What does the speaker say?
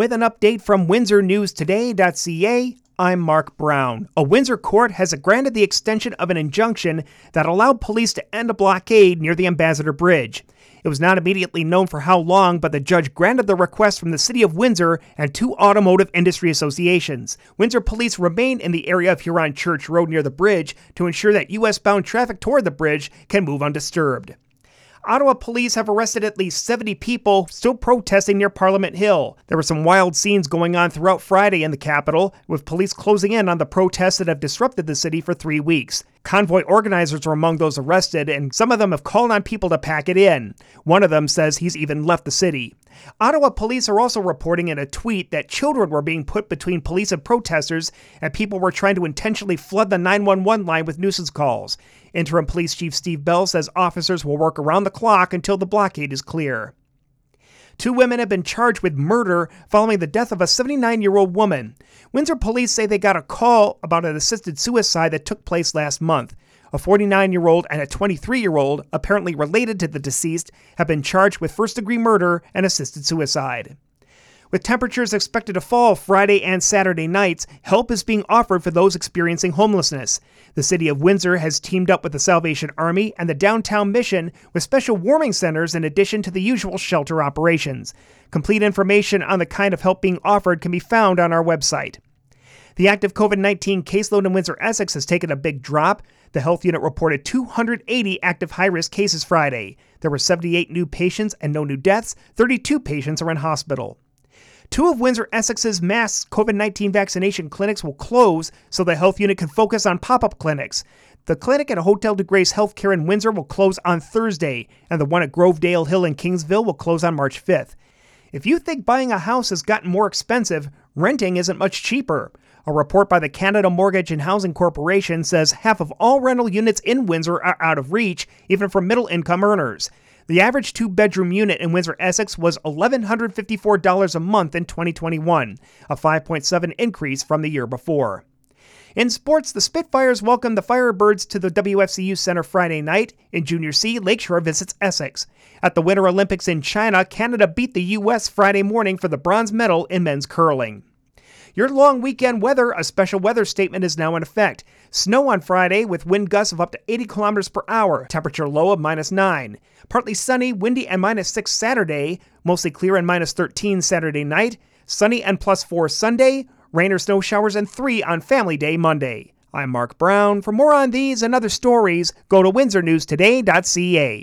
With an update from WindsorNewsToday.ca, I'm Mark Brown. A Windsor court has granted the extension of an injunction that allowed police to end a blockade near the Ambassador Bridge. It was not immediately known for how long, but the judge granted the request from the City of Windsor and two automotive industry associations. Windsor police remain in the area of Huron Church Road near the bridge to ensure that U.S. bound traffic toward the bridge can move undisturbed. Ottawa police have arrested at least 70 people still protesting near Parliament Hill. There were some wild scenes going on throughout Friday in the capital, with police closing in on the protests that have disrupted the city for three weeks. Convoy organizers were among those arrested, and some of them have called on people to pack it in. One of them says he's even left the city. Ottawa police are also reporting in a tweet that children were being put between police and protesters, and people were trying to intentionally flood the 911 line with nuisance calls. Interim Police Chief Steve Bell says officers will work around the clock until the blockade is clear. Two women have been charged with murder following the death of a 79 year old woman. Windsor police say they got a call about an assisted suicide that took place last month. A 49 year old and a 23 year old, apparently related to the deceased, have been charged with first degree murder and assisted suicide. With temperatures expected to fall Friday and Saturday nights, help is being offered for those experiencing homelessness. The city of Windsor has teamed up with the Salvation Army and the Downtown Mission with special warming centers in addition to the usual shelter operations. Complete information on the kind of help being offered can be found on our website. The active COVID 19 caseload in Windsor Essex has taken a big drop. The health unit reported 280 active high risk cases Friday. There were 78 new patients and no new deaths. 32 patients are in hospital. Two of Windsor Essex's mass COVID 19 vaccination clinics will close so the health unit can focus on pop up clinics. The clinic at Hotel-Dieu Grace Healthcare in Windsor will close on Thursday, and the one at Grovedale Hill in Kingsville will close on March 5th. If you think buying a house has gotten more expensive, renting isn't much cheaper. A report by the Canada Mortgage and Housing Corporation says half of all rental units in Windsor are out of reach, even for middle income earners. The average two bedroom unit in Windsor, Essex was $1,154 a month in 2021, a 5.7 increase from the year before. In sports, the Spitfires welcome the Firebirds to the WFCU Center Friday night. In Junior C, Lakeshore visits Essex. At the Winter Olympics in China, Canada beat the U.S. Friday morning for the bronze medal in men's curling. Your long weekend weather, a special weather statement is now in effect. Snow on Friday with wind gusts of up to 80 kilometers per hour, temperature low of minus 9. Partly sunny, windy, and minus 6 Saturday, mostly clear and minus 13 Saturday night. Sunny and plus 4 Sunday, rain or snow showers and 3 on Family Day Monday. I'm Mark Brown. For more on these and other stories, go to windsornewstoday.ca.